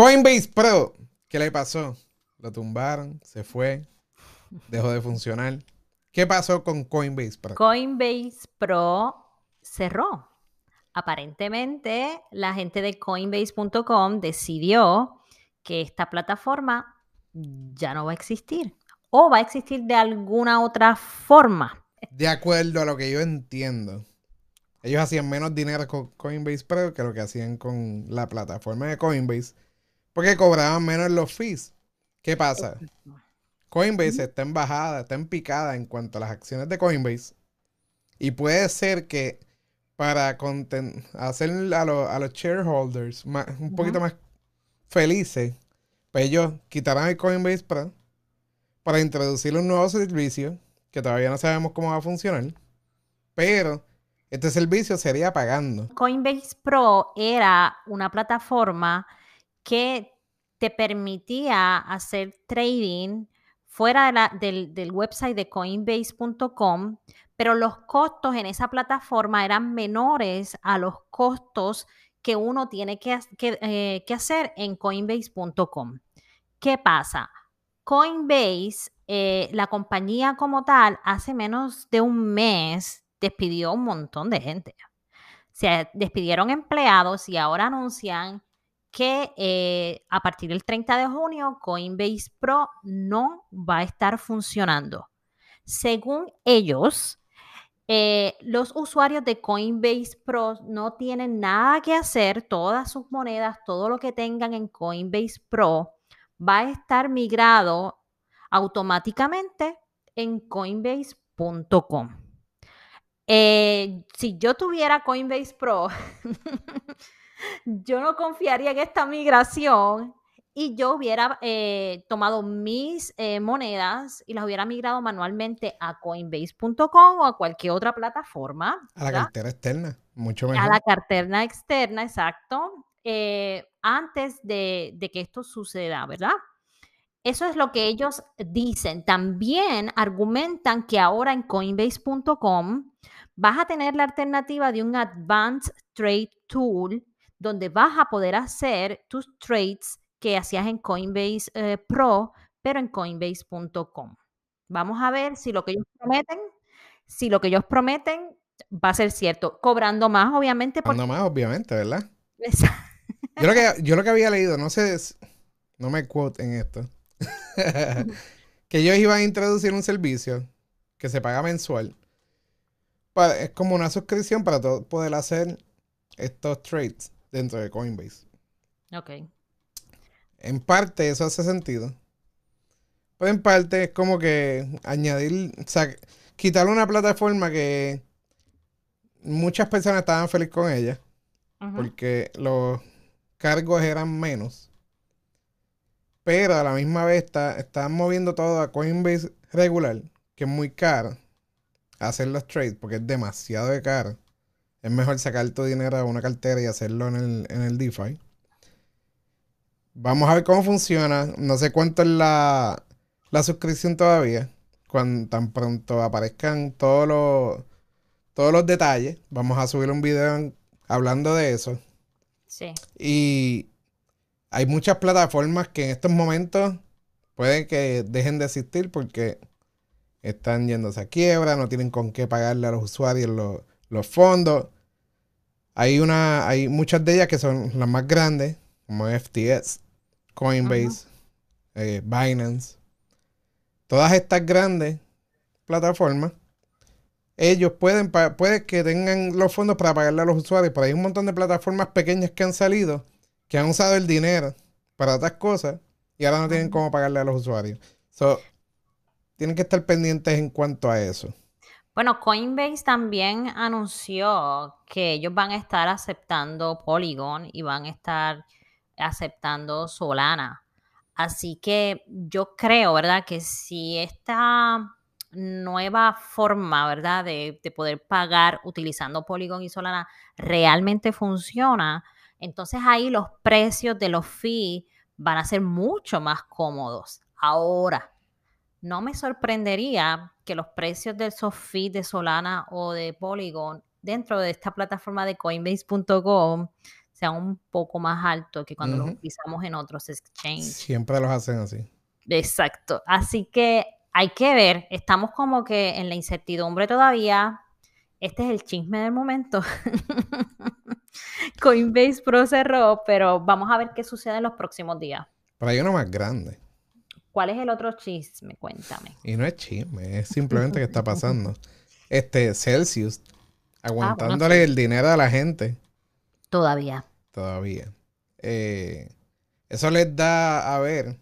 Coinbase Pro, ¿qué le pasó? Lo tumbaron, se fue, dejó de funcionar. ¿Qué pasó con Coinbase Pro? Coinbase Pro cerró. Aparentemente, la gente de coinbase.com decidió que esta plataforma ya no va a existir o va a existir de alguna otra forma. De acuerdo a lo que yo entiendo, ellos hacían menos dinero con Coinbase Pro que lo que hacían con la plataforma de Coinbase porque cobraban menos los fees. ¿Qué pasa? Coinbase está en bajada, está en picada en cuanto a las acciones de Coinbase. Y puede ser que para hacer a, los shareholders un poquito más felices, pues ellos quitarán el Coinbase Pro para introducir un nuevo servicio que todavía no sabemos cómo va a funcionar. Pero este servicio sería pagando. Coinbase Pro era una plataforma que te permitía hacer trading fuera del, website de coinbase.com, pero los costos en esa plataforma eran menores a los costos que uno tiene que, eh, hacer en coinbase.com. ¿Qué pasa? Coinbase, eh, la compañía como tal, hace menos de un mes despidió un montón de gente. Se despidieron empleados y ahora anuncian que eh, a partir del 30 de junio Coinbase Pro no va a estar funcionando. Según ellos, eh, los usuarios de Coinbase Pro no tienen nada que hacer, todas sus monedas, todo lo que tengan en Coinbase Pro va a estar migrado automáticamente en coinbase.com. Eh, si yo tuviera Coinbase Pro, yo no confiaría en esta migración y yo hubiera eh, tomado mis eh, monedas y las hubiera migrado manualmente a coinbase.com o a cualquier otra plataforma. A la cartera externa, mucho mejor. A la cartera externa, exacto, eh, antes de, de que esto suceda, ¿verdad? Eso es lo que ellos dicen. También argumentan que ahora en coinbase.com vas a tener la alternativa de un Advanced Trade Tool donde vas a poder hacer tus trades que hacías en Coinbase eh, Pro, pero en coinbase.com. Vamos a ver si lo que ellos prometen, si lo que ellos prometen va a ser cierto, cobrando más, obviamente. Cobrando más, obviamente, ¿verdad? yo, lo que, yo lo que había leído, no sé, no me quote en esto, que ellos iban a introducir un servicio que se paga mensual. es como una suscripción para poder hacer estos trades dentro de Coinbase. Ok. En parte eso hace sentido. Pero en parte es como que añadir, o sea, quitarle una plataforma que muchas personas estaban felices con ella. Porque los cargos eran menos. Pero a la misma vez está, están moviendo todo a Coinbase regular, que es muy caro hacer los trades porque es demasiado de caro. Es mejor sacar tu dinero a una cartera y hacerlo en el, en el DeFi. Vamos a ver cómo funciona. No sé cuánto es la, la suscripción todavía. Cuando tan pronto aparezcan todos los, todos los detalles, vamos a subir un video hablando de eso. Sí. Y hay muchas plataformas que en estos momentos pueden que dejen de existir porque están yéndose a quiebra, no tienen con qué pagarle a los usuarios los, los fondos. Hay una, hay muchas de ellas que son las más grandes, como FTS, Coinbase, eh, Binance. Todas estas grandes plataformas, ellos pueden, puede que tengan los fondos para pagarle a los usuarios, pero hay un montón de plataformas pequeñas que han salido, que han usado el dinero para otras cosas y ahora no tienen cómo pagarle a los usuarios. So, tienen que estar pendientes en cuanto a eso. Bueno, Coinbase también anunció que ellos van a estar aceptando Polygon y van a estar aceptando Solana. Así que yo creo, ¿verdad? Que si esta nueva forma, ¿verdad? De, poder pagar utilizando Polygon y Solana realmente funciona, entonces ahí los precios de los fees van a ser mucho más cómodos. Ahora, no me sorprendería que los precios del soft de Solana o de Polygon dentro de esta plataforma de coinbase.com sea un poco más alto que cuando lo utilizamos en otros exchanges. Siempre los hacen así. Exacto. Así que hay que ver, estamos como que en la incertidumbre todavía. Este es el chisme del momento. Coinbase Pro cerró, pero vamos a ver qué sucede en los próximos días. Pero hay uno más grande. ¿Cuál es el otro chisme? Cuéntame. Y no es chisme, es simplemente que está pasando. Este Celsius ah, aguantándole el dinero a la gente. Todavía. Todavía. Eh, eso les da a ver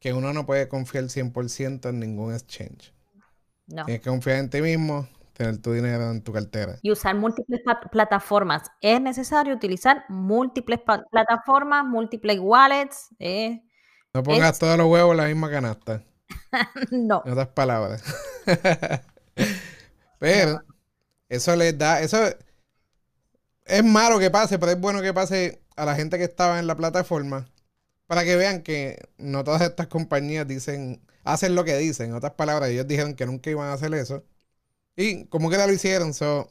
que uno no puede confiar 100% en ningún exchange. No. Tienes que confiar en ti mismo, tener tu dinero en tu cartera. Y usar múltiples plataformas. Es necesario utilizar múltiples plataformas, múltiples wallets. No pongas todos los huevos en la misma canasta. no. En otras palabras. Pero eso les da, eso es malo que pase, pero es bueno que pase a la gente que estaba en la plataforma para que vean que no todas estas compañías dicen, hacen lo que dicen. En otras palabras, ellos dijeron que nunca iban a hacer eso. Y como que lo hicieron, so,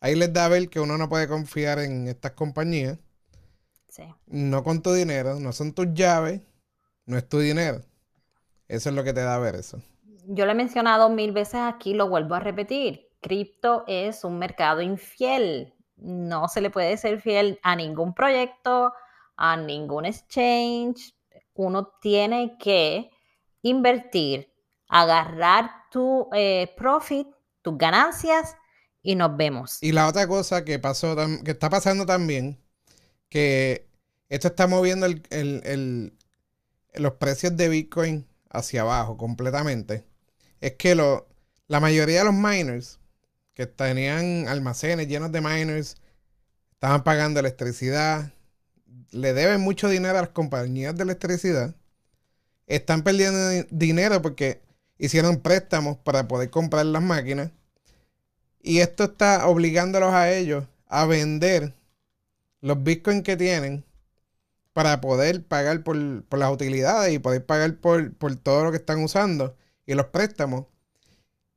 ahí les da a ver que uno no puede confiar en estas compañías. Sí. No con tu dinero, no son tus llaves, no es tu dinero. Eso es lo que te da a ver eso. Yo lo he mencionado mil veces aquí, lo vuelvo a repetir. Cripto es un mercado infiel. No se le puede ser fiel a ningún proyecto, a ningún exchange. Uno tiene que invertir, agarrar tu eh, profit, tus ganancias y nos vemos. Y la otra cosa que pasó, que está pasando también, que esto está moviendo los precios de Bitcoin hacia abajo completamente, es que lo, la mayoría de los miners que tenían almacenes llenos de miners estaban pagando electricidad, le deben mucho dinero a las compañías de electricidad, están perdiendo dinero porque hicieron préstamos para poder comprar las máquinas. Y esto está obligándolos a ellos a vender los bitcoins que tienen para poder pagar por, las utilidades y poder pagar por, por, todo lo que están usando y los préstamos.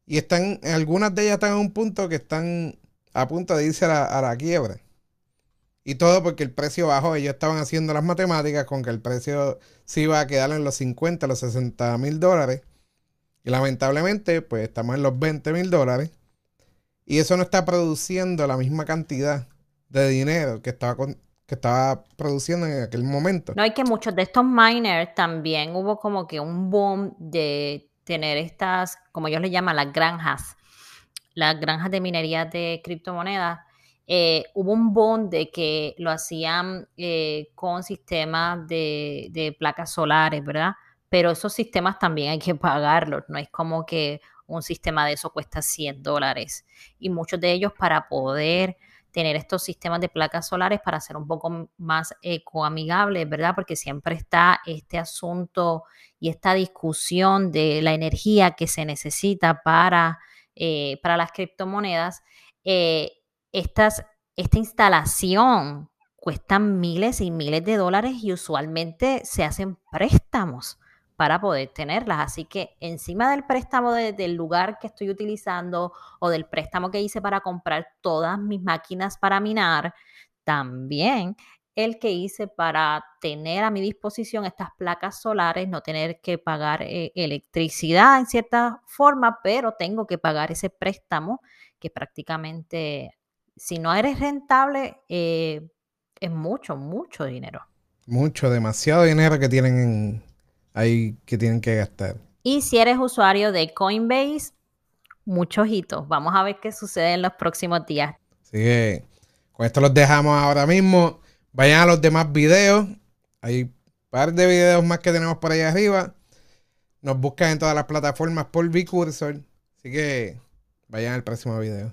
Y están, algunas de ellas están a un punto que están a punto de irse a la quiebra. Y todo porque el precio bajó. Ellos estaban haciendo las matemáticas con que el precio se iba a quedar en los 50, los 60 mil dólares. Y lamentablemente, pues estamos en los 20 mil dólares. Y eso no está produciendo la misma cantidad de dinero que estaba, que estaba produciendo en aquel momento. No, hay que muchos de estos miners también hubo como que un boom de tener estas, como ellos le llaman, las granjas, las granjas de minería de criptomonedas eh, hubo un boom de que lo hacían eh, con sistemas de, placas solares, ¿verdad? Pero esos sistemas también hay que pagarlos, no es como que un sistema de eso cuesta 100 dólares. Y muchos de ellos para poder tener estos sistemas de placas solares para ser un poco más ecoamigables, ¿verdad? Porque siempre está este asunto y esta discusión de la energía que se necesita para, eh, para las criptomonedas estas, esta instalación cuesta miles y miles de dólares y usualmente se hacen préstamos para poder tenerlas. Así que encima del préstamo del lugar que estoy utilizando o del préstamo que hice para comprar todas mis máquinas para minar, también el que hice para tener a mi disposición estas placas solares, no tener que pagar eh, electricidad en cierta forma, pero tengo que pagar ese préstamo que prácticamente si no eres rentable, eh, es mucho, mucho dinero. Mucho, demasiado dinero que tienen ahí que tienen que gastar. Y si eres usuario de Coinbase, muchos hitos. Vamos a ver qué sucede en los próximos días. Así que con esto los dejamos ahora mismo. Vayan a los demás videos. Hay un par de videos más que tenemos por ahí arriba. Nos buscan en todas las plataformas por Bicursor. Así que vayan al próximo video.